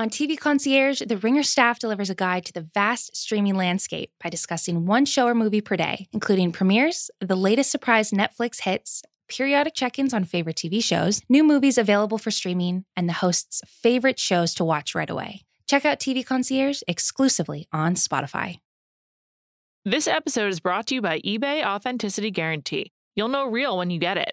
On TV Concierge, the Ringer staff delivers a guide to the vast streaming landscape by discussing one show or movie per day, including premieres, the latest surprise Netflix hits, periodic check ins on favorite TV shows, new movies available for streaming, and the host's favorite shows to watch right away. Check out TV Concierge exclusively on Spotify. This episode is brought to you by eBay Authenticity Guarantee. You'll know real when you get it.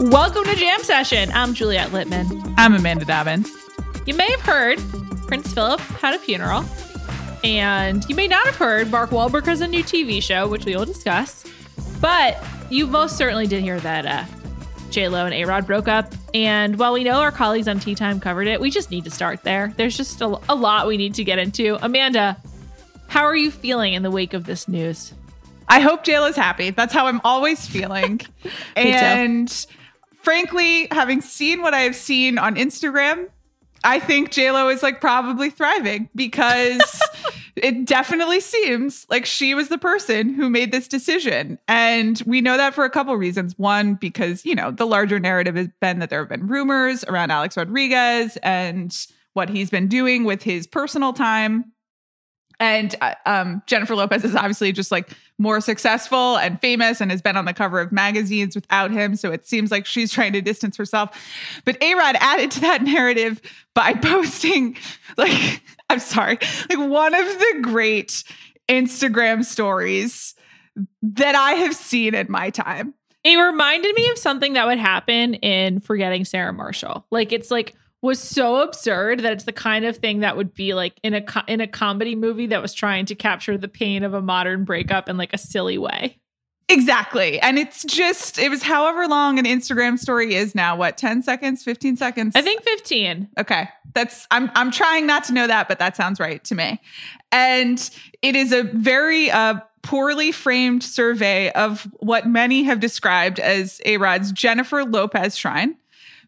Welcome to Jam Session. I'm Juliet Litman. I'm Amanda Dobbins. You may have heard Prince Philip had a funeral, and you may not have heard Mark Wahlberg has a new TV show, which we will discuss. But you most certainly did hear that uh, J Lo and A Rod broke up. And while we know our colleagues on Tea Time covered it, we just need to start there. There's just a, a lot we need to get into. Amanda, how are you feeling in the wake of this news? I hope JLo's happy. That's how I'm always feeling. and frankly, having seen what I have seen on Instagram, I think JLo is like probably thriving because it definitely seems like she was the person who made this decision. And we know that for a couple reasons. One, because, you know, the larger narrative has been that there have been rumors around Alex Rodriguez and what he's been doing with his personal time and uh, um, Jennifer Lopez is obviously just like more successful and famous and has been on the cover of magazines without him. So it seems like she's trying to distance herself. But A Rod added to that narrative by posting, like, I'm sorry, like one of the great Instagram stories that I have seen in my time. It reminded me of something that would happen in Forgetting Sarah Marshall. Like, it's like, was so absurd that it's the kind of thing that would be like in a co- in a comedy movie that was trying to capture the pain of a modern breakup in like a silly way. Exactly. And it's just it was however long an Instagram story is now, what, 10 seconds, 15 seconds? I think 15. Okay. That's I'm I'm trying not to know that, but that sounds right to me. And it is a very uh poorly framed survey of what many have described as A-Rod's Jennifer Lopez shrine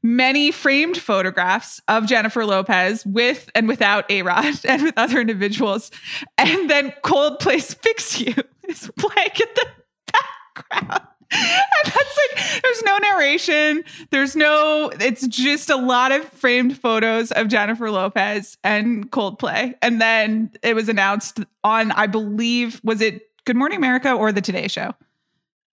many framed photographs of Jennifer Lopez with and without A Rod and with other individuals. And then Coldplay's Fix You is playing in the background. And that's like, there's no narration. There's no, it's just a lot of framed photos of Jennifer Lopez and Coldplay. And then it was announced on, I believe, was it Good Morning America or the Today Show?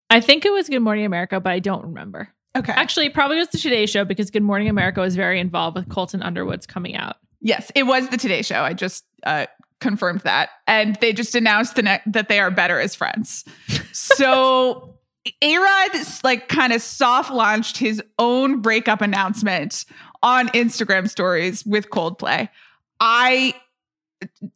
I think it was Good Morning America, but I don't remember. Okay. Actually, probably was the Today Show because Good Morning America was very involved with Colton Underwood's coming out. Yes, it was the Today Show. I just uh, confirmed that, and they just announced the ne- that they are better as friends. so. A-Rod like kind of soft launched his own breakup announcement on Instagram stories with Coldplay. I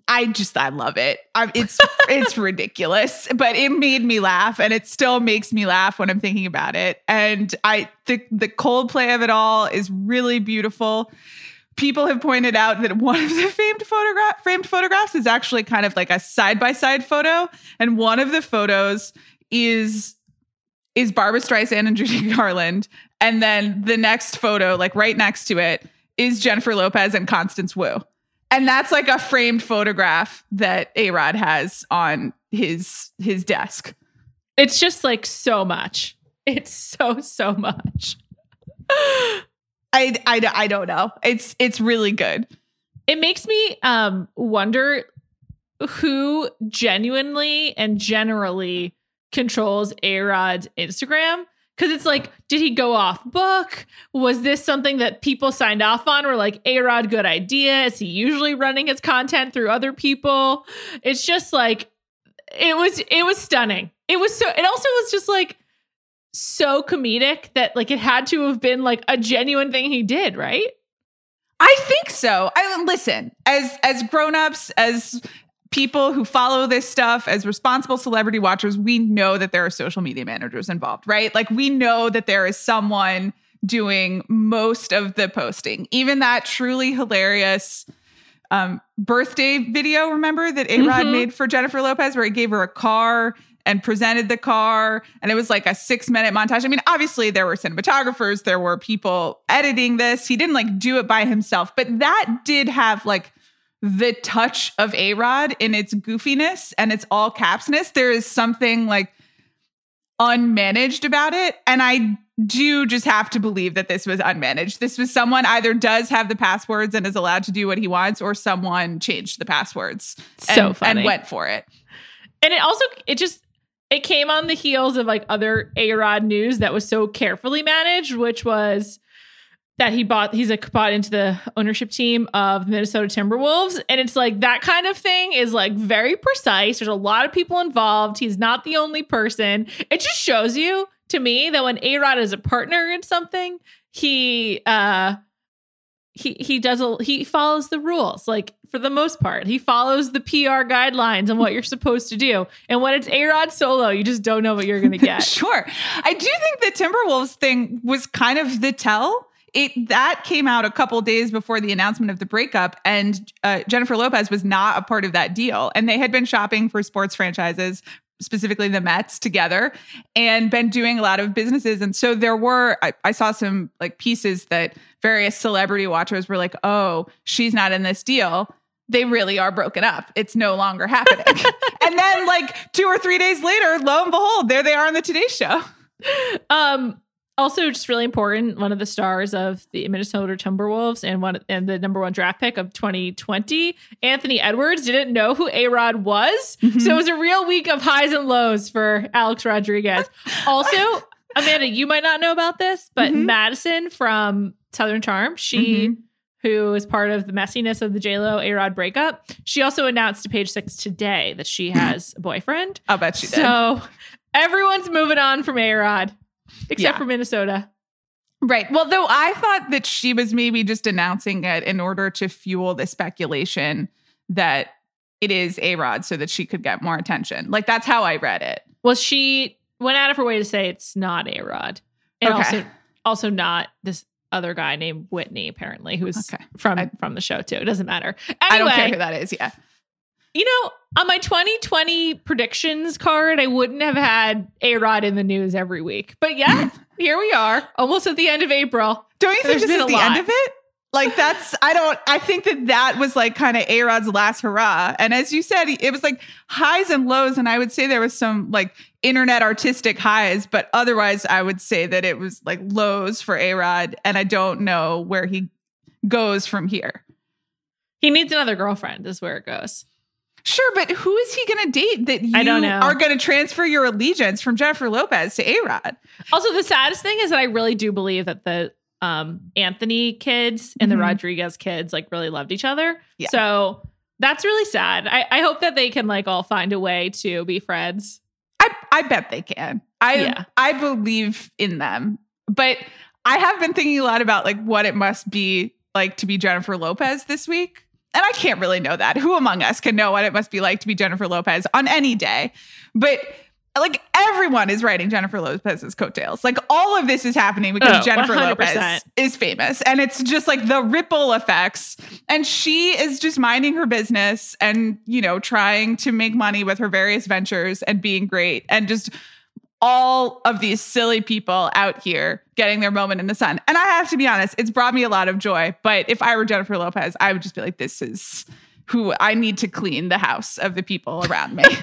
I just I love it. I, it's it's ridiculous, but it made me laugh, and it still makes me laugh when I'm thinking about it. And I the the Coldplay of it all is really beautiful. People have pointed out that one of the famed photograph framed photographs is actually kind of like a side by side photo, and one of the photos is is Barbra Streisand and Judy Garland, and then the next photo, like right next to it, is Jennifer Lopez and Constance Wu. And that's like a framed photograph that A Rod has on his his desk. It's just like so much. It's so so much. I, I, I don't know. It's it's really good. It makes me um wonder who genuinely and generally controls A Rod's Instagram because it's like, did he go off book? Was this something that people signed off on? Were like, A Rod, good idea? Is he usually running his content through other people? It's just like, it was, it was stunning. It was so, it also was just like so comedic that like it had to have been like a genuine thing he did, right? I think so. I listen as as grown-ups, as people who follow this stuff as responsible celebrity watchers, we know that there are social media managers involved, right? Like we know that there is someone doing most of the posting. Even that truly hilarious um, birthday video, remember that A Rod mm-hmm. made for Jennifer Lopez, where he gave her a car and presented the car. And it was like a six minute montage. I mean, obviously, there were cinematographers, there were people editing this. He didn't like do it by himself, but that did have like the touch of A Rod in its goofiness and its all capsness. There is something like unmanaged about it. And I do just have to believe that this was unmanaged. This was someone either does have the passwords and is allowed to do what he wants, or someone changed the passwords so and, funny. and went for it. And it also, it just, it came on the heels of like other A Rod news that was so carefully managed, which was that he bought he's like bought into the ownership team of the Minnesota Timberwolves. And it's like that kind of thing is like very precise. There's a lot of people involved. He's not the only person. It just shows you to me that when A-Rod is a partner in something he uh he he does a he follows the rules like for the most part. He follows the PR guidelines and what you're supposed to do. And when it's A-Rod solo you just don't know what you're going to get. Sure. I do think the Timberwolves thing was kind of the tell it that came out a couple days before the announcement of the breakup and uh, jennifer lopez was not a part of that deal and they had been shopping for sports franchises specifically the mets together and been doing a lot of businesses and so there were I, I saw some like pieces that various celebrity watchers were like oh she's not in this deal they really are broken up. It's no longer happening. and then like 2 or 3 days later, lo and behold, there they are on the Today show. Um also just really important one of the stars of the minnesota timberwolves and one and the number one draft pick of 2020 anthony edwards didn't know who a-rod was mm-hmm. so it was a real week of highs and lows for alex rodriguez also amanda you might not know about this but mm-hmm. madison from southern charm she mm-hmm. Who is part of the messiness of the JLo A Rod breakup? She also announced to Page Six today that she has a boyfriend. I'll bet she did. So everyone's moving on from A Rod except yeah. for Minnesota. Right. Well, though I thought that she was maybe just announcing it in order to fuel the speculation that it is A Rod so that she could get more attention. Like that's how I read it. Well, she went out of her way to say it's not A Rod. And okay. also also not this other guy named Whitney, apparently, who's okay. from I, from the show too. It doesn't matter. Anyway, I don't care who that is. Yeah. You know, on my 2020 predictions card, I wouldn't have had A Rod in the news every week. But yeah, here we are, almost at the end of April. Don't you think this is the lot. end of it? Like that's I don't I think that that was like kind of A Rod's last hurrah. And as you said, it was like highs and lows, and I would say there was some like internet artistic highs, but otherwise I would say that it was like lows for A Rod, and I don't know where he goes from here. He needs another girlfriend, is where it goes. Sure, but who is he going to date that you I don't know. are going to transfer your allegiance from Jennifer Lopez to A Rod? Also, the saddest thing is that I really do believe that the um, Anthony kids and mm-hmm. the Rodriguez kids like really loved each other. Yeah. So that's really sad. I, I hope that they can like all find a way to be friends. I, I bet they can. I yeah. I believe in them. But I have been thinking a lot about like what it must be like to be Jennifer Lopez this week and I can't really know that. Who among us can know what it must be like to be Jennifer Lopez on any day? But like everyone is writing Jennifer Lopez's coattails. Like all of this is happening because Oh, Jennifer 100%. Lopez is famous and it's just like the ripple effects and she is just minding her business and you know trying to make money with her various ventures and being great and just all of these silly people out here getting their moment in the sun. And I have to be honest, it's brought me a lot of joy, but if I were Jennifer Lopez, I would just be like this is who I need to clean the house of the people around me.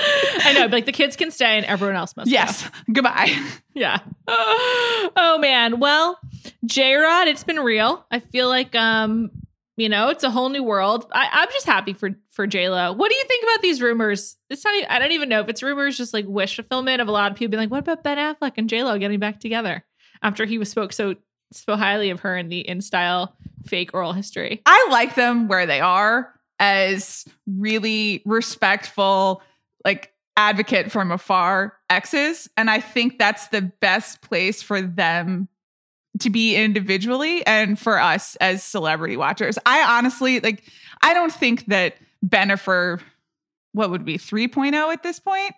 I know, but like the kids can stay and everyone else must. go. yes. Goodbye. Yeah. Oh man. Well, J Rod, it's been real. I feel like um, you know, it's a whole new world. I, I'm just happy for for J Lo. What do you think about these rumors? It's not. I don't even know if it's rumors, just like wish fulfillment of a lot of people being like, "What about Ben Affleck and J Lo getting back together?" After he was spoke so so highly of her in the InStyle fake oral history. I like them where they are as really respectful, like advocate from afar exes. And I think that's the best place for them to be individually and for us as celebrity watchers. I honestly like, I don't think that Bennifer, what would be 3.0 at this point,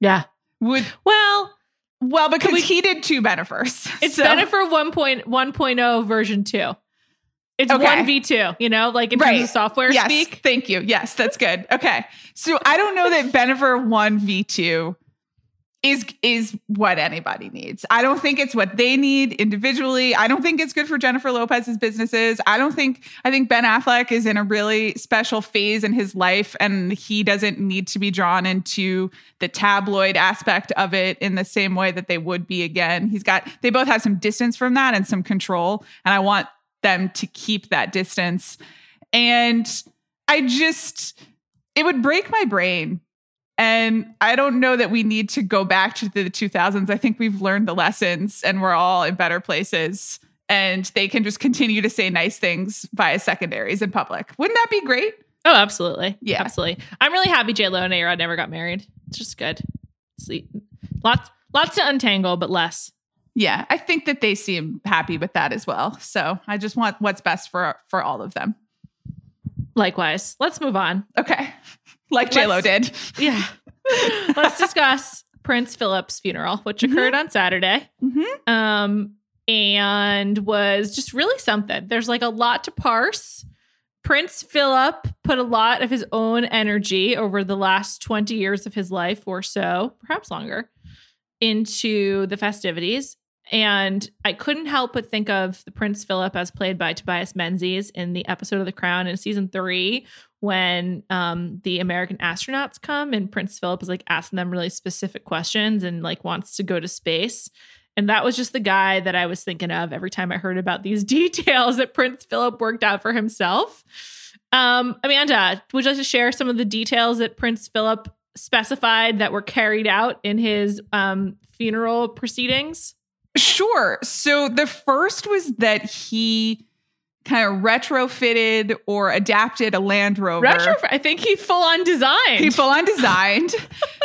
Yeah. would, Well, well, because we- he did two Bennifers. it's So- Bennifer 1.1.0 version two. It's Okay. one v two. You know, like in terms of software yes, speak. Thank you. Yes, that's good. Okay. So I don't know that Bennifer 1v2 is is what anybody needs. I don't think it's what they need individually. I don't think it's good for Jennifer Lopez's businesses. I don't think I think Ben Affleck is in a really special phase in his life and he doesn't need to be drawn into the tabloid aspect of it in the same way that they would be again. He's got they both have some distance from that and some control and I want them to keep that distance. And I just, it would break my brain. And I don't know that we need to go back to the 2000s. I think we've learned the lessons and we're all in better places. And they can just continue to say nice things via secondaries in public. Wouldn't that be great? Oh, absolutely. Yeah. Absolutely. I'm really happy J Lo and A Rod never got married. It's just good. Sleep. Lots lots to untangle, but less. Yeah, I think that they seem happy with that as well. So I just want what's best for for all of them. Likewise. Let's move on. Okay, like J Lo did. Yeah. Let's discuss Prince Philip's funeral, which Mhm. occurred on Saturday. Mhm. Um, and was just really something. There's like a lot to parse. Prince Philip put a lot of his own energy over the last 20 years of his life or so, perhaps longer, into the festivities. And I couldn't help but think of the Prince Philip as played by Tobias Menzies in the episode of The Crown in season three, when um, the American astronauts come and Prince Philip is like asking them really specific questions and like wants to go to space. And that was just the guy that I was thinking of every time I heard about these details that Prince Philip worked out for himself. Um, Amanda, would you like to share some of the details that Prince Philip specified that were carried out in his um, funeral proceedings? Sure. So the first was that he kind of retrofitted or adapted a Land Rover. Retro, I think he full on designed. He full on designed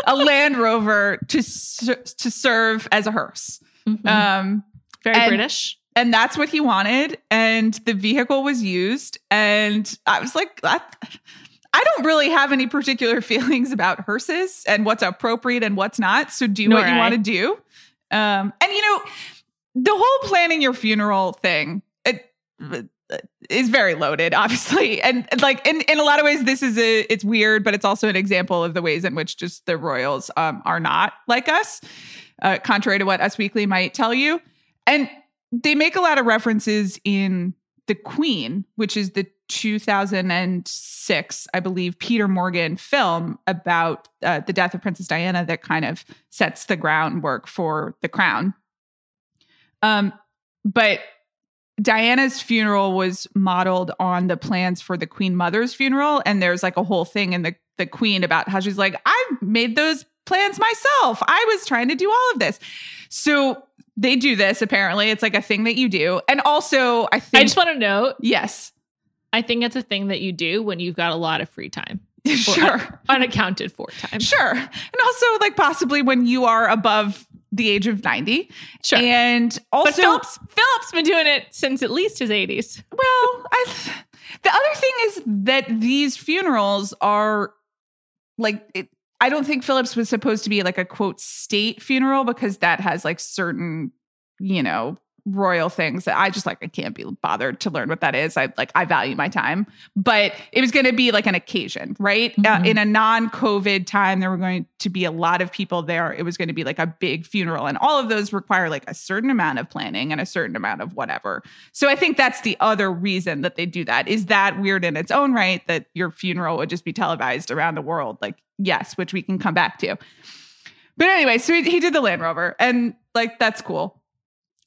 a Land Rover to to serve as a hearse. Mhm. Um, Very and- British. and that's what he wanted. And the vehicle was used. And I was like, that, I don't really have any particular feelings about hearses and what's appropriate and what's not. So do Nor what you I. want to do. Um, and you know, the whole planning your funeral thing, it, is very loaded, obviously. And like in, in a lot of ways, this is a it's weird, but it's also an example of the ways in which just the royals um, are not like us, uh, contrary to what Us Weekly might tell you. And they make a lot of references in The Queen, which is the 2006, I believe, Peter Morgan film about uh, the death of Princess Diana that kind of sets the groundwork for The Crown. Um, but Diana's funeral was modeled on the plans for the Queen Mother's funeral, and there's like a whole thing in the the Queen about how she's like, I made those plans myself. I was trying to do all of this. So they do this apparently. It's like a thing that you do. And also, I think I just want to note, yes, I think it's a thing that you do when you've got a lot of free time, sure. unaccounted for time. Sure. And also like possibly when you are above the age of 90. Sure. And also but Philip's Philip's been doing it since at least his 80s. Well, I The other thing is that these funerals are like it, I don't think Phillips was supposed to be like a quote state funeral because that has like certain, you know, royal things that I just like I can't be bothered to learn what that is. I like I value my time, but it was going to be like an occasion, right? Mm-hmm. Uh, in a non-COVID time, there were going to be a lot of people there. It was going to be like a big funeral, and all of those require like a certain amount of planning and a certain amount of whatever. So I think that's the other reason that they do that. Is that weird in its own right that your funeral would just be televised around the world? Like yes, which we can come back to. But anyway, so he, he did the Land Rover, and like that's cool.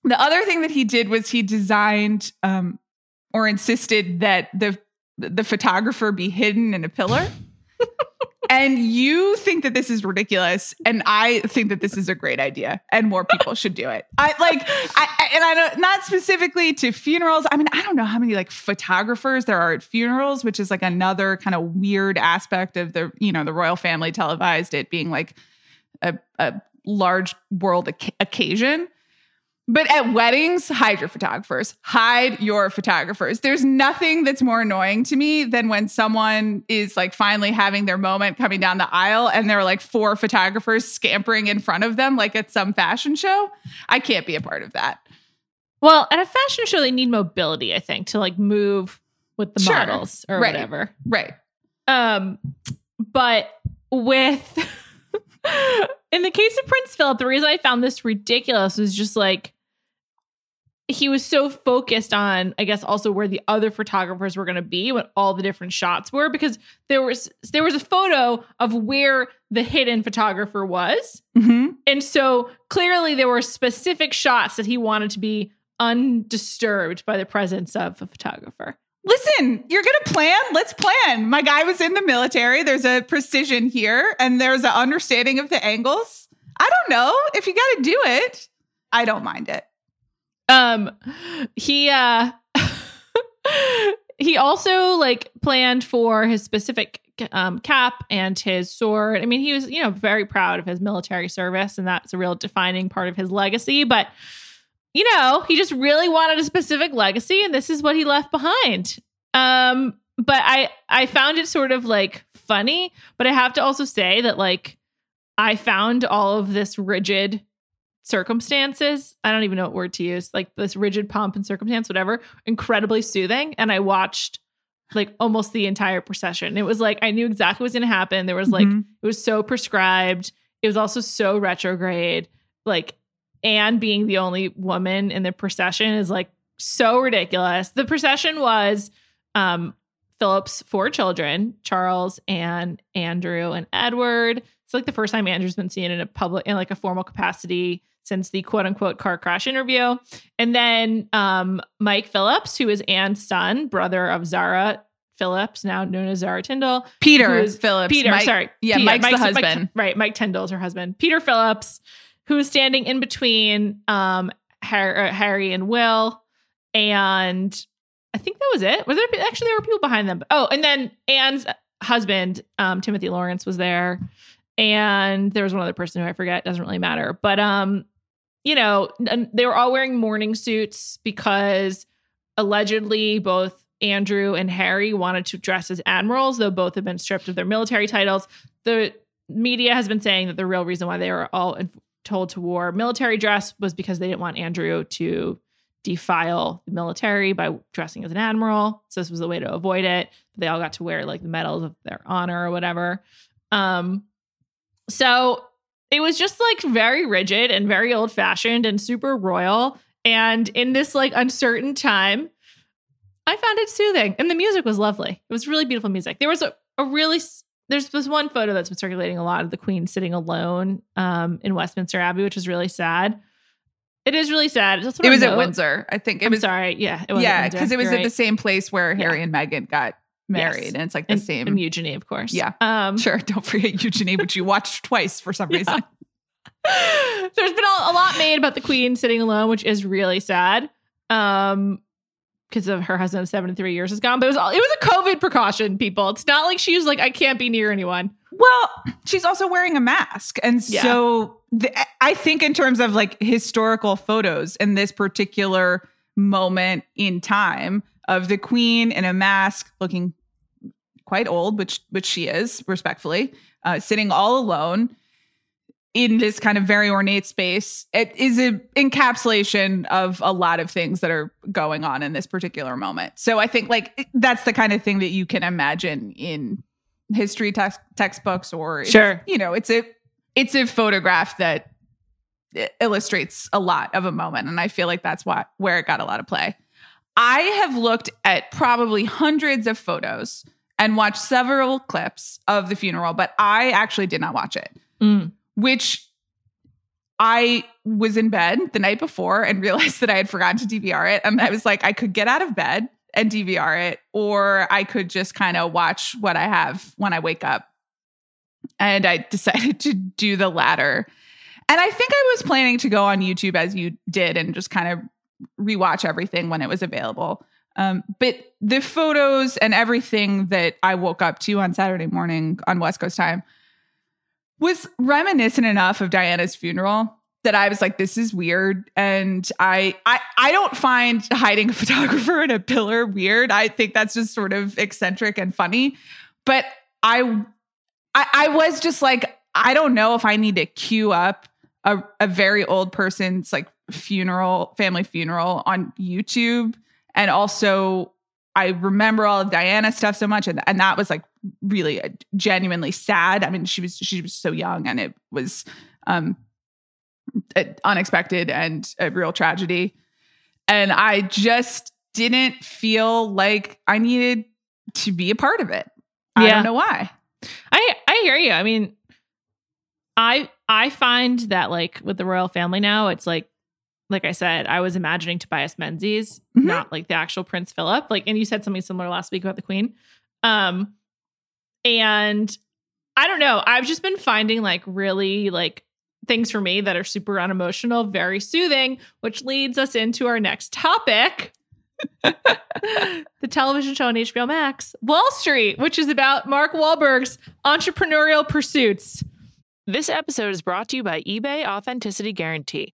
The other thing that he did was he designed um, or insisted that the the photographer be hidden in a pillar. and you think that this is ridiculous, and I think that this is a great idea, and more people should do it. I like, I, and I don't not specifically to funerals. I mean, I don't know how many like photographers there are at funerals, which is like another kind of weird aspect of the you know the royal family televised it being like a, a large world oc- occasion. But at weddings, hide your photographers. Hide your photographers. There's nothing that's more annoying to me than when someone is like finally having their moment coming down the aisle and there are like four photographers scampering in front of them, like at some fashion show. I can't be a part of that. Well, at a fashion show, they need mobility, I think, to like move with the Sure. models or Right. whatever. Right. Um, but with in the case of Prince Philip, the reason I found this ridiculous was just like he was so focused on, I guess, also where the other photographers were going to be, what all the different shots were, because there was there was a photo of where the hidden photographer was, hmm and so clearly there were specific shots that he wanted to be undisturbed by the presence of a photographer. Listen, you're going to plan? Let's plan. My guy was in the military. There's a precision here and there's an understanding of the angles. I don't know. If you got to do it, I don't mind it. um he uh he also like planned for his specific um cap and his sword i mean he was you know very proud of his military service and that's a real defining part of his legacy but you know he just really wanted a specific legacy and this is what he left behind. Um but i i found it sort of like funny but i have to also say that like i found all of this rigid circumstances i don't even know what word to use like this rigid pomp and circumstance whatever incredibly soothing and i watched like almost the entire procession. It was like i knew exactly what was going to happen. There was like Mhm. it was so prescribed. It was also so retrograde. Like Anne being the only woman in the procession is like so ridiculous the procession was um philip's four children charles and andrew and edward it's like the first time andrew's been seen in a public in like a formal capacity since the quote unquote car crash interview and then um mike phillips who is anne's son brother of zara phillips now known as zara tindall Peter Phillips. Peter, Mike- sorry. Yeah, Peter, Mike's the Mike- husband. right, Mike Tindall is her husband. Peter Phillips, who is standing in between um Harry, uh, Harry and Will, and I think that was it. Was there actually there were people behind them? Oh, and then Anne's husband, um, Timothy Laurence, was there, and there was one other person who I forget. Doesn't really matter, but um, you know, they were all wearing morning suits because allegedly both Andrew and Harry wanted to dress as admirals, though both have been stripped of their military titles. The media has been saying that the real reason why they were all in- told to wear military dress was because they didn't want Andrew to defile the military by dressing as an admiral. So this was a way to avoid it. They all got to wear like the medals of their honor or whatever. Um, so it was just like very rigid and very old fashioned and super royal. And in this like uncertain time, I found it soothing. And the music was lovely. It was really beautiful music. There was a, a really, there's this one photo that's been circulating a lot of the Queen sitting alone um, in Westminster Abbey, which is really sad. It is really sad. It was at Windsor. I think it I'm was sorry. Yeah. It was yeah, because it was You're at the same place where Harry Yeah. and Meghan got married, Yes. and it's like the and, same. and Eugenie, of course. Yeah. Um, Sure, don't forget Eugenie, which you watched twice for some Yeah. reason. There's been a, a lot made about the queen sitting alone, which is really sad. Um, because of her husband of 73 years is gone. But it was all, it was a COVID precaution, people. It's not like she was like, I can't be near anyone. Well, she's also wearing a mask. And Yeah. so the, I think, in terms of like historical photos in this particular moment in time, of the queen in a mask looking quite old, which which she is, respectfully, uh, sitting all alone in this kind of very ornate space. It is an encapsulation of a lot of things that are going on in this particular moment. So I think like that's the kind of thing that you can imagine in history text textbooks or sure, you know, it's a it's a photograph that illustrates a lot of a moment, and I feel like that's why where it got a lot of play. I have looked at probably hundreds of photos and watched several clips of the funeral, but I actually did not watch it. Mm. Which I was in bed the night before and realized that I had forgotten to DVR it. And I was like, I could get out of bed and DVR it, or I could just kind of watch what I have when I wake up. And I decided to do the latter. And I think I was planning to go on YouTube as you did and just kind of rewatch everything when it was available. Um, but the photos and everything that I woke up to on Saturday morning on West Coast time was reminiscent enough of Diana's funeral that I was like, this is weird. And I I I don't find hiding a photographer in a pillar weird. I think that's just sort of eccentric and funny. But I I, I was just like, I don't know if I need to queue up a, a very old person's like funeral, family funeral on YouTube. And also I remember all of Diana stuff so much. And, and that was like really uh, genuinely sad. I mean, she was she was so young and it was um unexpected and a real tragedy. And I just didn't feel like I needed to be a part of it. I don't know why. I I hear you. I mean, I I find that like with the royal family now, it's like like I said, I was imagining Tobias Menzies, mm-hmm. not like the actual Prince Philip. Like, and you said something similar last week about the Queen. Um, and I don't know. I've just been finding like really like things for me that are super unemotional, very soothing, which leads us into our next topic. the television show on HBO Max, Wahl Street, which is about Mark Wahlberg's entrepreneurial pursuits. This episode is brought to you by eBay Authenticity Guarantee.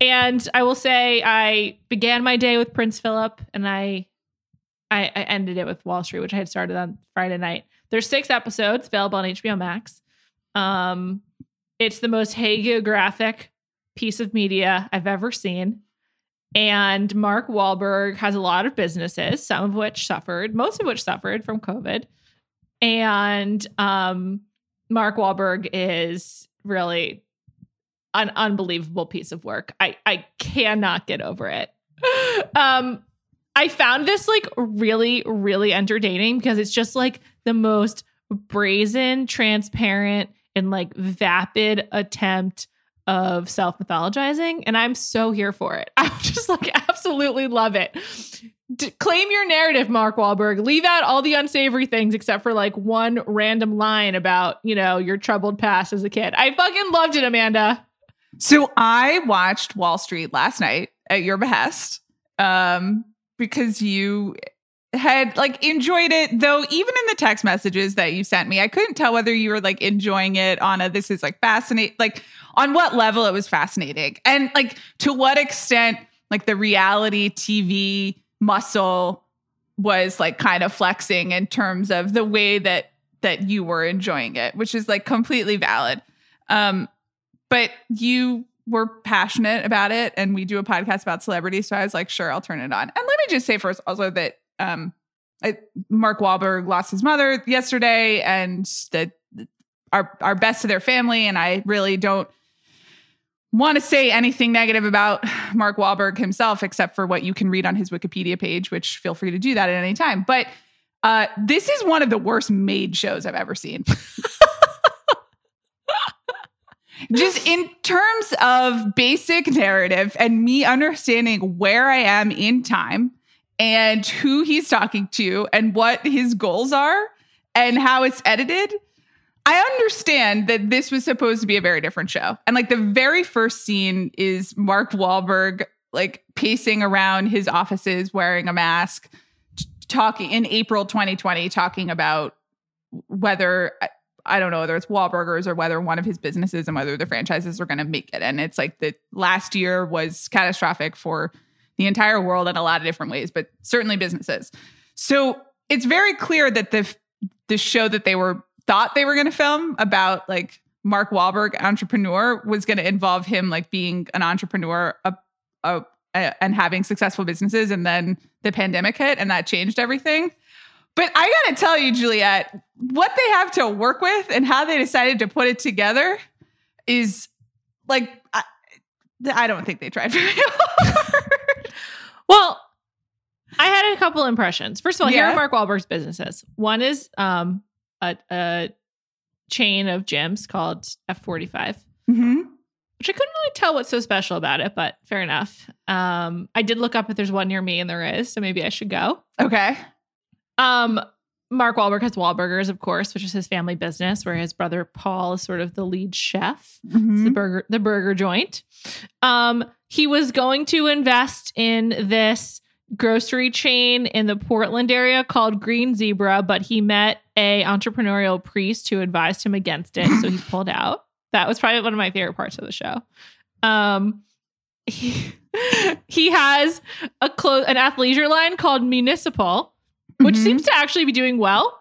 And I will say, I began my day with Prince Philip, and I, I, I ended it with Wahl Street, which I had started on Friday night. There's six episodes available on HBO Max. Um, It's the most hagiographic piece of media I've ever seen. And Mark Wahlberg has a lot of businesses, some of which suffered, most of which suffered from COVID. And um, Mark Wahlberg is really an unbelievable piece of work. I I cannot get over it. Um, I found this like really really entertaining because it's just like the most brazen, transparent, and like vapid attempt of self mythologizing, and I'm so here for it. I just like absolutely love it. D- claim your narrative, Mark Wahlberg. Leave out all the unsavory things except for like one random line about you know your troubled past as a kid. I fucking loved it, Amanda. So I watched Wahl Street last night at your behest um, because you had like enjoyed it though even in the text messages that you sent me i couldn't tell whether you were like enjoying it on a this is like fascinating like on what level it was fascinating. And like to what extent like the reality tv muscle was like kind of flexing in terms of the way that that you were enjoying it which is like completely valid. Um but you were passionate about it and we do a podcast about celebrities so i was like sure i'll turn it on and let me just say first also that um I, Mark Wahlberg lost his mother yesterday, and that our our best to their family. And I really don't want to say anything negative about Mark Wahlberg himself, except for what you can read on his Wikipedia page, which feel free to do that at any time. But uh, this is one of the worst made shows I've ever seen. Just in terms of basic narrative and me understanding where I am in time and who he's talking to and what his goals are and how it's edited. I understand that this was supposed to be a very different show. And like the very first scene is Mark Wahlberg like pacing around his offices wearing a mask, talking in April 2020, talking about whether uh, I don't know whether it's Wahlburgers or whether one of his businesses and whether the franchises are going to make it. And it's like the last year was catastrophic for the entire world in a lot of different ways, but certainly businesses. So it's very clear that the the show that they were thought they were going to film about like Mark Wahlberg, entrepreneur, was going to involve him like being an entrepreneur a, a, a, and having successful businesses, and then the pandemic hit, and that changed everything. But I got to tell you, Juliet, what they have to work with and how they decided to put it together is like I, I don't think they tried very hard. Well, I had a couple impressions. First of all, here are Mark Wahlberg's businesses. One is um a, a chain of gyms called F45, Mm-hmm. which I couldn't really tell what's so special about it, but fair enough. Um, I did look up if there's one near me, and there is, so maybe I should go. Okay. Um, Mark Wahlberg has Wahlburgers, of course, which is his family business, where his brother Paul is sort of the lead chef. It's Mhm. the burger the burger joint. Um, he was going to invest in this grocery chain in the Portland area called Green Zebra, but he met a entrepreneurial priest who advised him against it, so he pulled out. That was probably one of my favorite parts of the show. Um, he, he has a clo- an athleisure line called Municipal, which Mhm. seems to actually be doing well.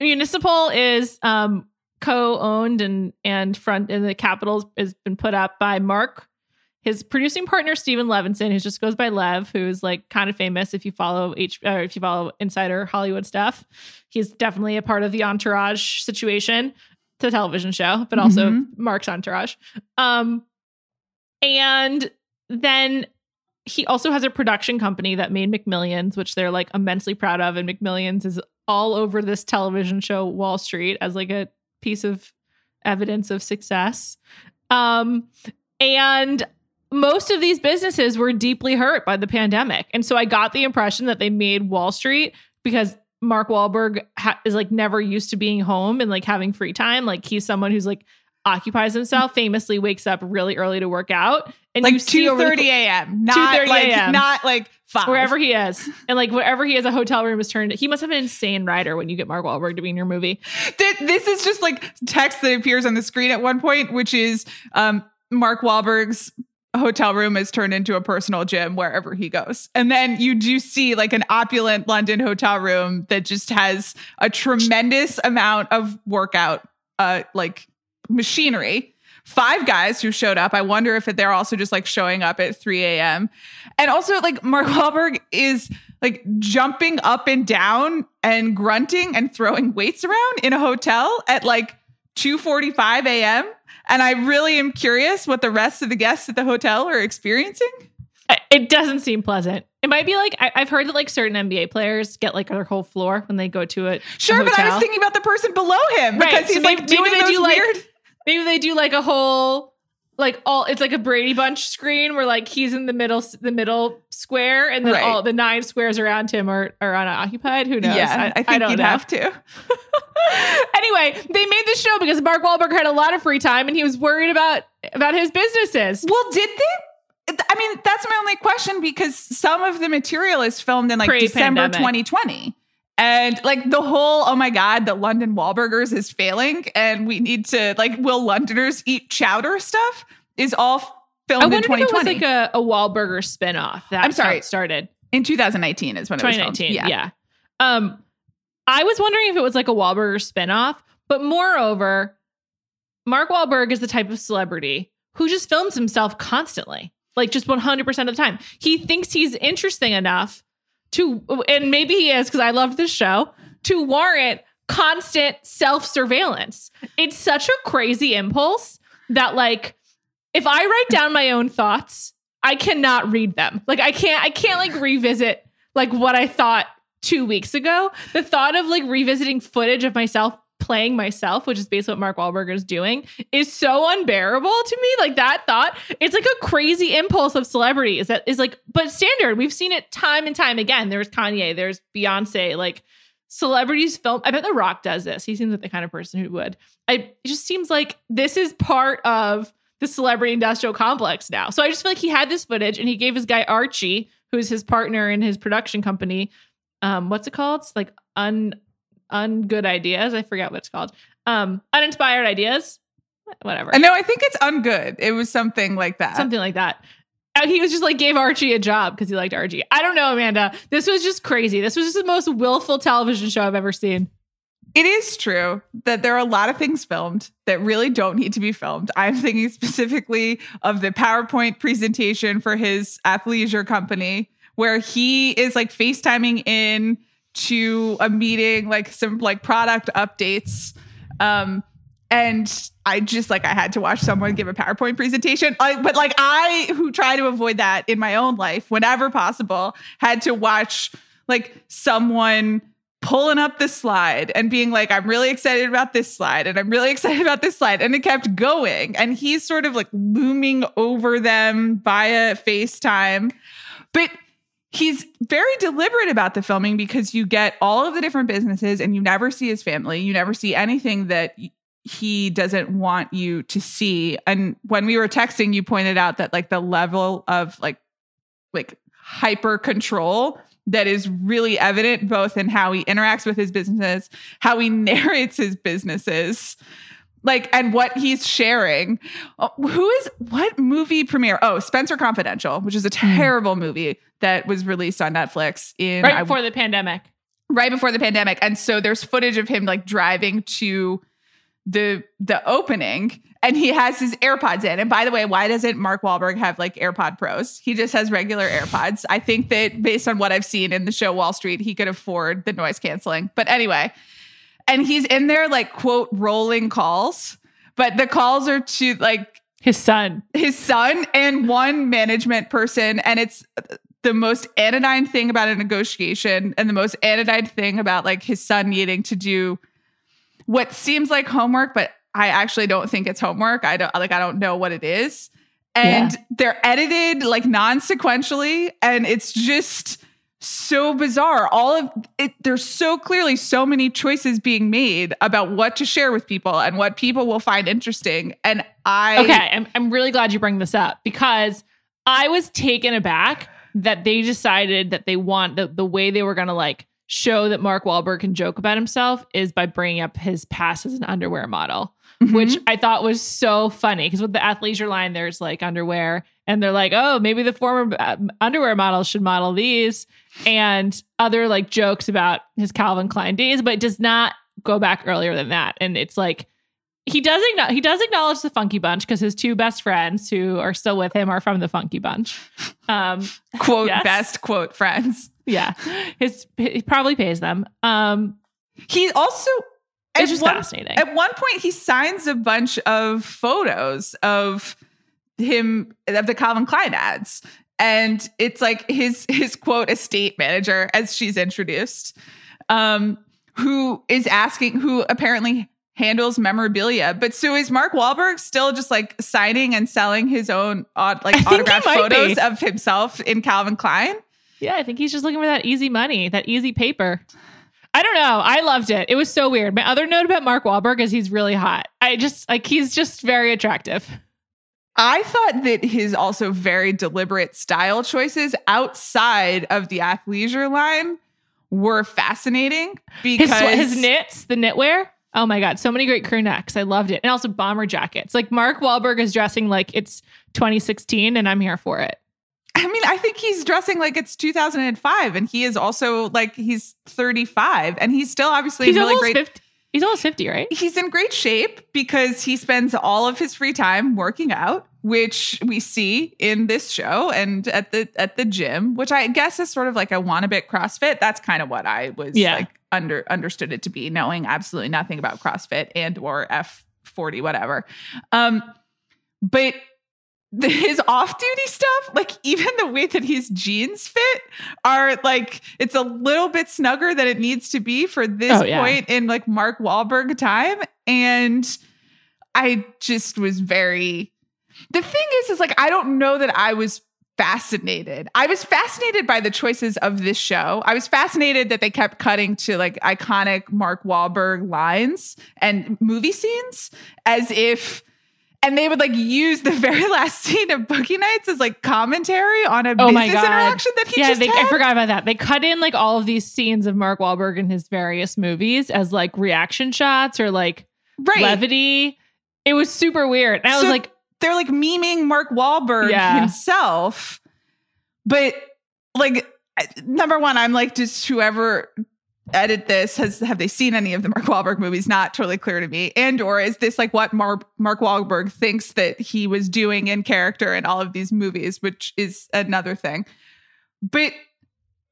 Municipal is um, co-owned and and front and the capital has been put up by Mark, his producing partner Stephen Levinson, who just goes by Lev, who's like kind of famous if you follow H or if you follow Insider Hollywood stuff. He's definitely a part of the Entourage situation, the television show, but also Mhm. Mark's Entourage. Um, and then he also has a production company that made McMillions, which they're like immensely proud of. And McMillions is all over this television show, Wahl Street, as like a piece of evidence of success. Um, and most of these businesses were deeply hurt by the pandemic. And so I got the impression that they made Wahl Street because Mark Wahlberg ha- is like never used to being home and like having free time. Like he's someone who's like occupies himself, famously wakes up really early to work out. And like see two thirty a.m. Not 2:30 like a.m.. not like five. wherever he is, and like wherever he is, a hotel room is turned. He must have an insane writer when you get Mark Wahlberg to be in your movie. Th- this is just like text that appears on the screen at one point, which is um, Mark Wahlberg's hotel room is turned into a personal gym wherever he goes. And then you do see like an opulent London hotel room that just has a tremendous amount of workout uh like machinery. five guys who showed up. I wonder if they're also just like showing up at 3 a.m. And also, like, Mark Wahlberg is like jumping up and down and grunting and throwing weights around in a hotel at like 2:45 a.m. And I really am curious what the rest of the guests at the hotel are experiencing. It doesn't seem pleasant. It might be like I, have heard that like certain NBA players get like their whole floor when they go to it. Sure, but I was thinking about the person below him right. because he's so like maybe, doing maybe those do weird. Like, maybe they do like a whole like all it's like a Brady Bunch screen where like he's in the middle the middle square and then Right. all the nine squares around him are are unoccupied. Who knows? yeah, I, think don't you'd know. have to. anyway, they made the show because Mark Wahlberg had a lot of free time and he was worried about about his businesses. Well, did they? I mean, that's my only question because some of the material is filmed in like December Pre-pandemic. 2020. And like the whole, oh my God, the London Wahlburgers is failing and we need to, like, will Londoners eat chowder stuff is all filmed I in wonder if it was like a, a Wahlburger spinoff. That's I'm sorry. it started. in 2019 is when it was filmed. 2019. Yeah. Um, I was wondering if it was like a Wahlburger spinoff, but moreover, Mark Wahlberg is the type of celebrity who just films himself constantly, like just 100% of the time. He thinks he's interesting enough to, and maybe he is because I love this show, to warrant constant self surveillance. It's such a crazy impulse that, like, if I write down my own thoughts, I cannot read them. Like, I can't, I can't like revisit like what I thought two weeks ago. The thought of like revisiting footage of myself playing myself, which is basically what Mark Wahlberg is doing, is so unbearable to me. Like that thought, it's like a crazy impulse of celebrities that is like, but standard. We've seen it time and time again. There's Kanye, there's Beyonce, like celebrities film. I bet The Rock does this. He seems like the kind of person who would. I it just seems like this is part of the celebrity industrial complex now. So I just feel like he had this footage and he gave his guy Archie, who's his partner in his production company, um, what's it called? It's like un ungood ideas. I forget what it's called. Um, uninspired ideas. Whatever. I know, I think it's ungood. It was something like that. Something like that. And he was just like gave Archie a job because he liked Archie. I don't know, Amanda. This was just crazy. This was just the most willful television show I've ever seen. It is true that there are a lot of things filmed that really don't need to be filmed. I'm thinking specifically of the PowerPoint presentation for his athleisure company, where he is like FaceTiming in to a meeting, like some like product updates. Um, and I just like I had to watch someone give a PowerPoint presentation. Like, but like I, who try to avoid that in my own life whenever possible, had to watch like someone pulling up the slide and being like, I'm really excited about this slide and I'm really excited about this slide. And it kept going. And he's sort of like looming over them via FaceTime. But he's very deliberate about the filming because you get all of the different businesses and you never see his family. You never see anything that he doesn't want you to see. And when we were texting, you pointed out that like the level of like like hyper control that is really evident both in how he interacts with his businesses, how he narrates his businesses, like and what he's sharing. Uh, Who is what movie premiere? Oh, Spencer Confidential, which is a terrible movie that was released on Netflix in Right I- before the pandemic. right before the pandemic and so there's footage of him like driving to the the opening and he has his AirPods in. And by the way, why doesn't Mark Wahlberg have like AirPod Pros? He just has regular AirPods. I think that based on what I've seen in the show Wahl Street, he could afford the noise canceling. But anyway, and he's in there like quote rolling calls, but the calls are to like His son. his son and one management person and it's the most anodyne thing about a negotiation and the most anodyne thing about like his son needing to do what seems like homework but i actually don't think it's homework. I don't like i don't know what it is. And they're edited like non-sequentially and it's just so bizarre all of it there's so clearly so many choices being made about what to share with people and what people will find interesting and i Okay, I'm, I'm really glad you bring this up because I was taken aback that they decided that they want the, the way they were going to like show that Mark Wahlberg can joke about himself is by bringing up his past as an underwear model, Mm-hmm. which I thought was so funny because with the athleisure line, there's like underwear, and they're like, oh, maybe the former uh, underwear models should model these, and other like jokes about his Calvin Klein days, but it does not go back earlier than that. And it's like, he does acknowledge, he does acknowledge the Funky Bunch because his two best friends who are still with him are from the Funky Bunch. Um, quote Yes. best quote friends. yeah, his he probably pays them. Um, He also it's just one- fascinating. At one point, he signs a bunch of photos of him of the Calvin Klein ads, and it's like his his quote estate manager, as she's introduced, um, who is asking, who apparently handles memorabilia. But so is Mark Wahlberg still just like signing and selling his own aut- like I think he autographed photos be. of himself in Calvin Klein? yeah, I think he's just looking for that easy money, that easy paper. I don't know. I loved it. It was so weird. My other note about Mark Wahlberg is he's really hot. I just like he's just very attractive. I thought that his also very deliberate style choices outside of the athleisure line were fascinating because his knits, the knitwear. Oh my god, so many great crew necks. I loved it, and also bomber jackets. Like Mark Wahlberg is dressing like it's 2016, and I'm here for it. I mean, I think he's dressing like it's 2005 and he is also like he's 35 and he's still obviously He's really great 50. He's almost 50, right? he's in great shape because he spends all of his free time working out which we see in this show and at the at the gym which i guess is sort of like a wannabe crossfit that's kind of what i was Yeah. like under understood it to be knowing absolutely nothing about crossfit and or f40 whatever um but the, his off-duty stuff like even the way that his jeans fit are like it's a little bit snugger than it needs to be for this Oh, yeah. point in like mark Wahlberg time. And i just was very the thing is is like i don't know that i was fascinated. I was fascinated by the choices of this show. I was fascinated that they kept cutting to like iconic mark Wahlberg lines and movie scenes as if and they would like use the very last scene of Boogie Nights as like commentary on a Oh my business interaction that he yeah, just they, I forgot about that. They cut in like all of these scenes of Mark Wahlberg in his various movies as like reaction shots or like right. levity. It was super weird. And I was like, they're like memeing Mark Wahlberg Yeah. himself. But like number one, I'm like, just whoever edit this has have they seen any of the Mark Wahlberg movies? Not totally clear to me. And or is this like what Mark Mark Wahlberg thinks that he was doing in character in all of these movies, which is another thing. But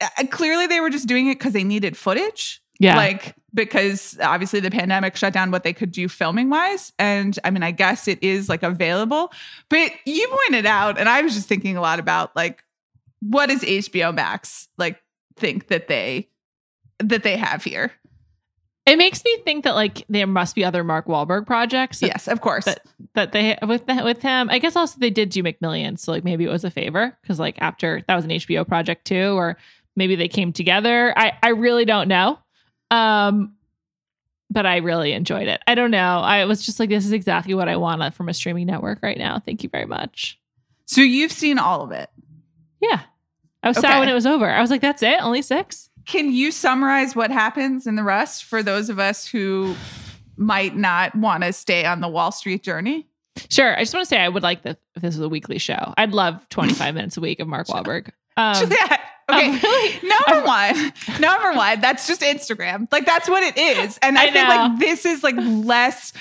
uh, clearly they were just doing it because they needed footage. yeah. Like because obviously the pandemic shut down what they could do filming wise. And I mean, I guess it is like available. But you pointed out, and I was just thinking a lot about like what does HBO Max like think that they that they have here? it makes me think that like there must be other Mark Wahlberg projects that, yes, of course. that that they with the, with him. I guess also they did do McMillions, so like maybe it was a favor because like after that was an HBO project too, or maybe they came together. I I really don't know. Um, but I really enjoyed it. I don't know. I was just like, this is exactly what I want from a streaming network right now. Thank you very much. so you've seen all of it. Yeah, I was sad when it was over. I was like, that's it, only six. Can you summarize what happens in the rest for those of us who might not want to stay on the Wahl Street journey? Sure. I just want to say I would like this if this was a weekly show. I'd love 25 minutes a week of Mark Wahlberg. Um, yeah. Okay. I'm really- Number one, number one, that's just Instagram. Like that's what it is. And I, I think like this is like less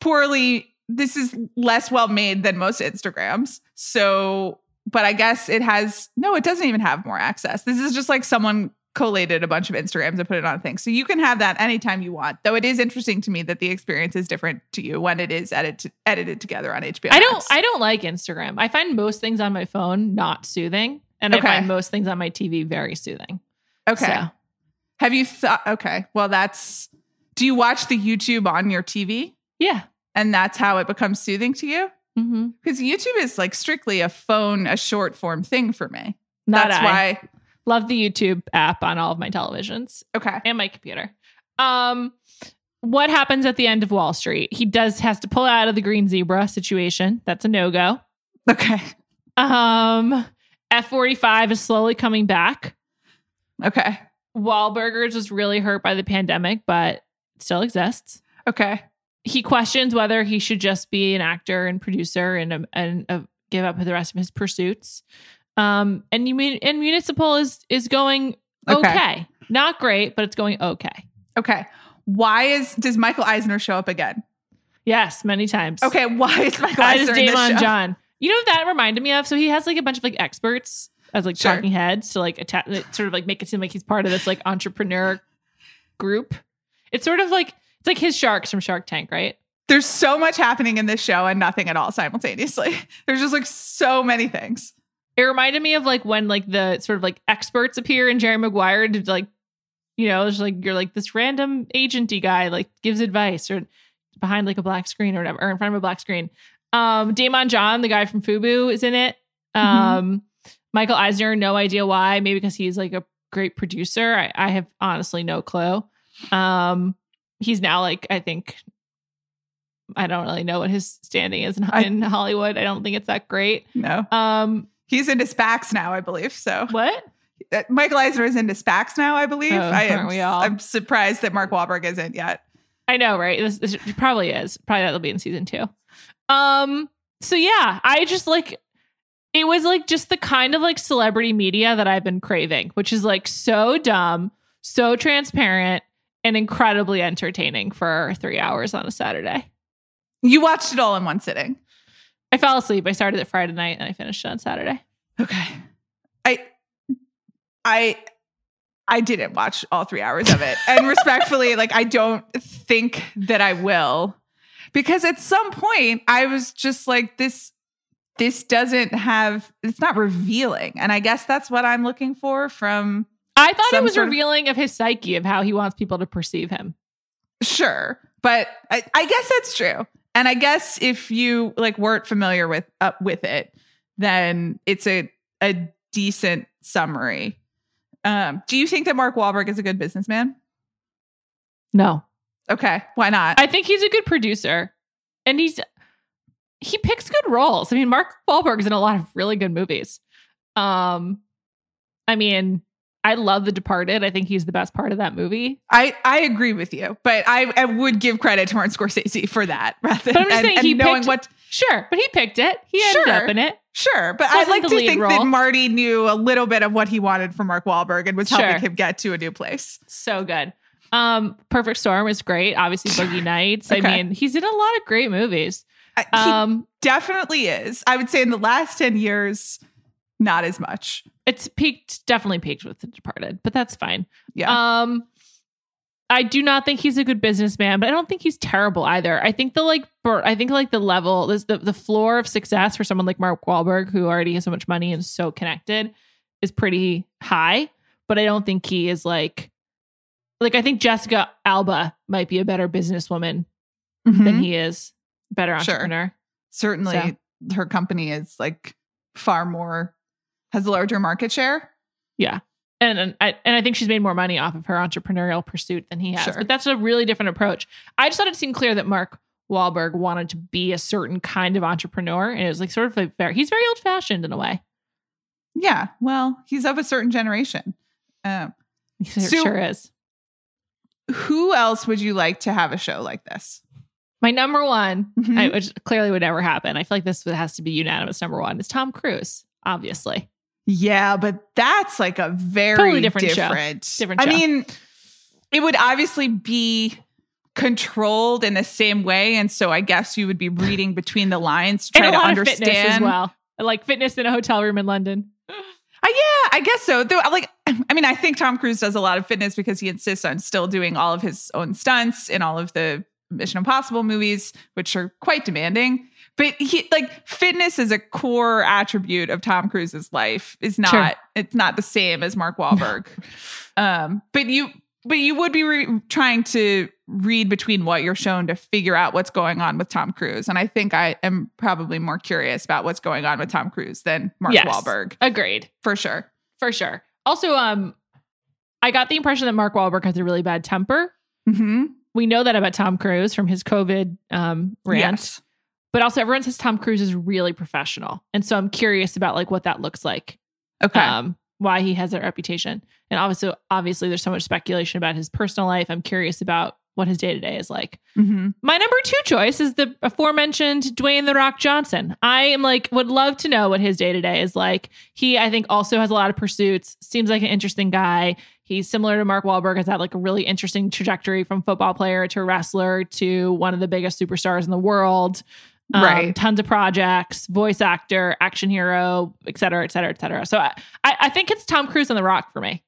poorly, this is less well made than most Instagrams. So, but I guess it has no, it doesn't even have more access. This is just like someone collated a bunch of Instagrams and put it on a thing. So you can have that anytime you want. Though it is interesting to me that the experience is different to you when it is edited edited together on HBO. I don't Max. I don't like Instagram. I find most things on my phone not soothing. And Okay. I find most things on my TV very soothing. okay. So, Have you thought okay. Well that's do you watch the YouTube on your TV? yeah. and that's how it becomes soothing to you Mm-hmm. because youtube is like strictly a phone a short form thing for me Not that's I. why Love the YouTube app on all of my televisions okay and my computer. Um, what happens at the end of Wahl Street? He does has to pull out of the green zebra situation. That's a no go. okay Um, F forty five is slowly coming back. okay Wahlburgers was really hurt by the pandemic, but still exists. okay He questions whether he should just be an actor and producer and um, and uh, give up the rest of his pursuits. Um, and you mean and municipal is is going Okay. okay. not great, but it's going okay. okay why is does michael eisner show up again Yes, many times. Okay, why is Michael I Eisner in this Daymond show? John. You know what that reminded me of? So he has like a bunch of like experts as like Sure. talking heads to like attack, sort of like make it seem like he's part of this like entrepreneur group. It's sort of like it's like his sharks from Shark Tank, right? There's so much happening in this show and nothing at all simultaneously. There's just like so many things. It reminded me of like when like the sort of like experts appear in Jerry Maguire to like, you know, it's like you're like this random agenty guy like gives advice or behind like a black screen or whatever, or in front of a black screen. Um, Daymond John, the guy from Fubu, is in it. Um, Michael Eisner, no idea why. Maybe because he's like a great producer. I, I have honestly no clue. Um, he's now like I think I don't really know what his standing is in, I- in Hollywood. I don't think it's that great. No. Um, He's into SPACs now, I believe. So what? Uh, Michael Eisner is into SPACs now, I believe. Oh, I am, aren't we all? I'm surprised that Mark Wahlberg isn't yet. I know, right? This, this probably is. Probably that'll be in season two. Um. So yeah, I just like it was like just the kind of like celebrity media that I've been craving, which is like so dumb, so transparent, and incredibly entertaining for three hours on a Saturday. You watched it all in one sitting. I fell asleep. I started it Friday night and I finished it on Saturday. Okay. I I I didn't watch all 3 hours of it. And respectfully, like I don't think that I will because at some point I was just like this this doesn't have it's not revealing. And I guess that's what I'm looking for from I thought it was sort of- revealing of his psyche of how he wants people to perceive him. Sure, but I, I guess that's true. And I guess if you like weren't familiar with uh, with it, then it's a a decent summary. Um, do you think that Mark Wahlberg is a good businessman? No, Okay, why not? I think he's a good producer, and he's he picks good roles. I mean, Mark Wahlberg's in a lot of really good movies. Um, I mean, I love The Departed. I think he's the best part of that movie. I, I agree with you, but I, I would give credit to Martin Scorsese for that rather But I'm just and, saying and he knowing picked- what Sure, but he picked it. He ended Sure. up in it. Sure, but I'd like to think role. that Marty knew a little bit of what he wanted from Mark Wahlberg and was Sure. helping him get to a new place. So good. Um, Perfect Storm is great. Obviously, Boogie Nights. I mean, he's in a lot of great movies. I- he Um, definitely is. I would say in the last 10 years, not as much. it's peaked, definitely peaked with The Departed, but that's fine. Yeah. Um, I do not think he's a good businessman, but I don't think he's terrible either. I think the like, bur- I think like the level, the the floor of success for someone like Mark Wahlberg, who already has so much money and is so connected, is pretty high. But I don't think he is like, like I think Jessica Alba might be a better businesswoman Mhm. than he is, better Sure. entrepreneur. Certainly, her company is like far more, has a larger market share. Yeah. And, and I and I think she's made more money off of her entrepreneurial pursuit than he has. Sure. But that's a really different approach. I just thought it seemed clear that Mark Wahlberg wanted to be a certain kind of entrepreneur. And it was like sort of like very he's very old fashioned in a way. Yeah. Well, he's of a certain generation. Um, He sure, So- sure is. who else would you like to have a show like this? My number one, Mhm. I, which clearly would never happen. I feel like this has to be unanimous number one. Is Tom Cruise, obviously. Yeah, but that's like a very Totally different show. different. Different I mean, it would obviously be controlled in the same way, and so I guess you would be reading between the lines to try to understand. as well. Like fitness in a hotel room in London. Uh, yeah, I guess so. Though, like, I mean, I think Tom Cruise does a lot of fitness because he insists on still doing all of his own stunts in all of the Mission Impossible movies, which are quite demanding. But he like fitness is a core attribute of Tom Cruise's life. Is not Sure. it's not the same as Mark Wahlberg. um, but you but you would be re- trying to read between what you're shown to figure out what's going on with Tom Cruise. And I think I am probably more curious about what's going on with Tom Cruise than Mark Yes. Wahlberg Agreed. for sure. For sure. Also, um, I got the impression that Mark Wahlberg has a really bad temper. Mm-hmm. We know that about Tom Cruise from his COVID um, rant. Yes. But also, everyone says Tom Cruise is really professional, and so I'm curious about like what that looks like. Okay. Um, why he has that reputation, and obviously, obviously, there's so much speculation about his personal life. I'm curious about what his day to day is like. mm-hmm. My number two choice is the aforementioned Dwayne the Rock Johnson. I am like would love to know what his day to day is like. He, I think, also has a lot of pursuits. Seems like an interesting guy. He's similar to Mark Wahlberg, has had like a really interesting trajectory from football player to wrestler to one of the biggest superstars in the world. Um, Right. Tons of projects, voice actor, action hero, et cetera, et cetera, et cetera. So I, I think it's Tom Cruise and The Rock for me.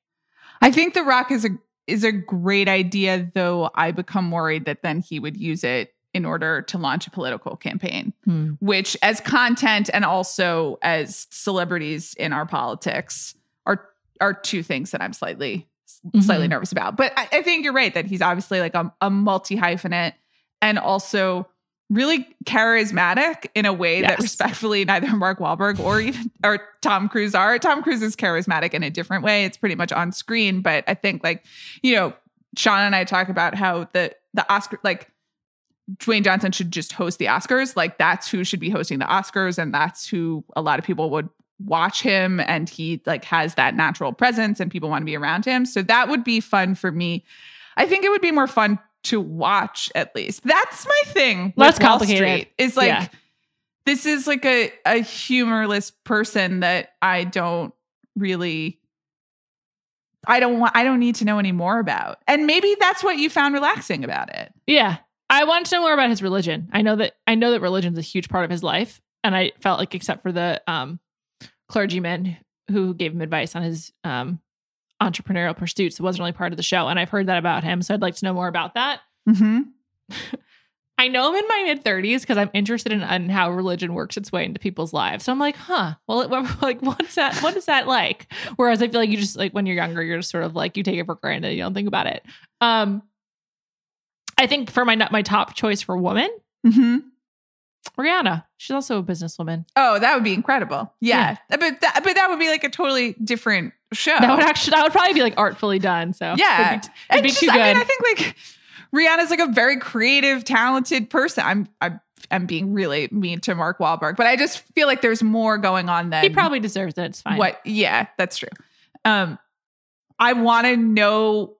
I think The Rock is a is a great idea, though I become worried that then he would use it in order to launch a political campaign, which as content and also as celebrities in our politics are are two things that I'm slightly slightly Mhm. nervous about. But I, I think you're right that he's obviously like a, a multi hyphenate and also really charismatic in a way that respectfully neither Mark Wahlberg or even or Tom Cruise are. Tom Cruise is charismatic in a different way. It's pretty much on screen, but I think like, you know, Sean and I talk about how the the Oscar like Dwayne Johnson should just host the Oscars. Like that's who should be hosting the Oscars and that's who a lot of people would watch him and he like has that natural presence and people want to be around him. So that would be fun for me. I think it would be more fun to watch at least. That's my thing. Less complicated. Is like Yeah. this is like a a humorless person that I don't really I don't want I don't need to know any more about. And maybe that's what you found relaxing about it. Yeah. I wanted to know more about his religion. I know that I know that religion's a huge part of his life. And I felt like except for the um clergyman who gave him advice on his um entrepreneurial pursuits, it wasn't really part of the show. And I've heard that about him. So I'd like to know more about that. Mm-hmm. I know I'm in my mid 30s because I'm interested in, in how religion works its way into people's lives. So I'm like, huh, well, it, like, what's that? What is that like? Whereas I feel like you just like when you're younger, you're just sort of like you take it for granted. You don't think about it. Um, I think for my my top choice for woman, Mm-hmm. Rihanna. She's also a businesswoman. Oh, that would be incredible. Yeah. But that, but that would be like a totally different show. That would actually that would probably be like artfully done. So yeah. it'd be, it'd be just- too I good. mean, I think like Rihanna's like a very creative, talented person. I'm I'm I'm being really mean to Mark Wahlberg, but I just feel like there's more going on than he probably deserves it. It's fine. what yeah, that's true. Um I want to know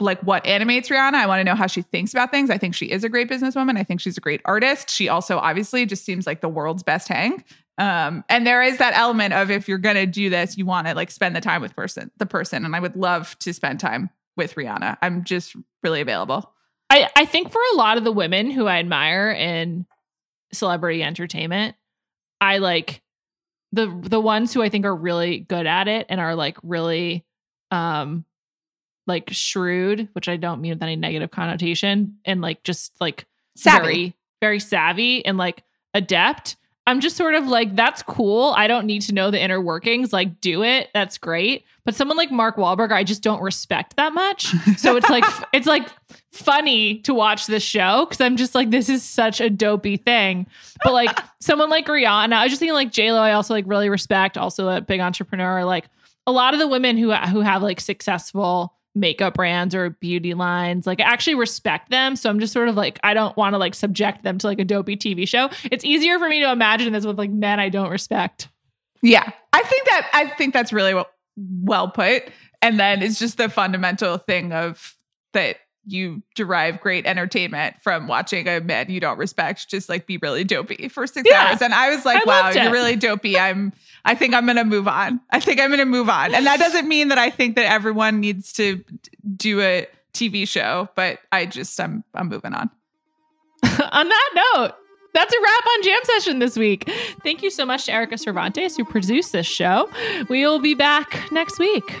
like what animates Rihanna. I want to know how she thinks about things. I think she is a great businesswoman. I think she's a great artist. She also obviously just seems like the world's best hang. Um, and there is that element of if you're gonna do this, you want to like spend the time with person the person. And I would love to spend time with Rihanna. I'm just really available. I, I think for a lot of the women who I admire in celebrity entertainment, I like the the ones who I think are really good at it and are like really um like shrewd, which I don't mean with any negative connotation, and like just like Savvy. very very savvy and like adept. I'm just sort of like, that's cool. I don't need to know the inner workings. Like, do it. That's great. But someone like Mark Wahlberg, I just don't respect that much. So it's like, it's like funny to watch this show because I'm just like, this is such a dopey thing. But like someone like Rihanna, I was just thinking like J Lo, I also like really respect. Also a big entrepreneur. Like a lot of the women who who have like successful makeup brands or beauty lines like I actually respect them so i'm just sort of like i don't want to like subject them to like a dopey tv show it's easier for me to imagine this with like men i don't respect Yeah. I think that I think that's really well, well put. And then it's just the fundamental thing of that you derive great entertainment from watching a man you don't respect just like be really dopey for six Yeah. hours. And I was like, I wow, you're really dopey. I'm I think I'm gonna move on. I think I'm gonna move on. And that doesn't mean that I think that everyone needs to do a TV show, but I just I'm I'm moving on. on that note that's a wrap on jam session this week thank you so much to erica cervantes who produced this show we will be back next week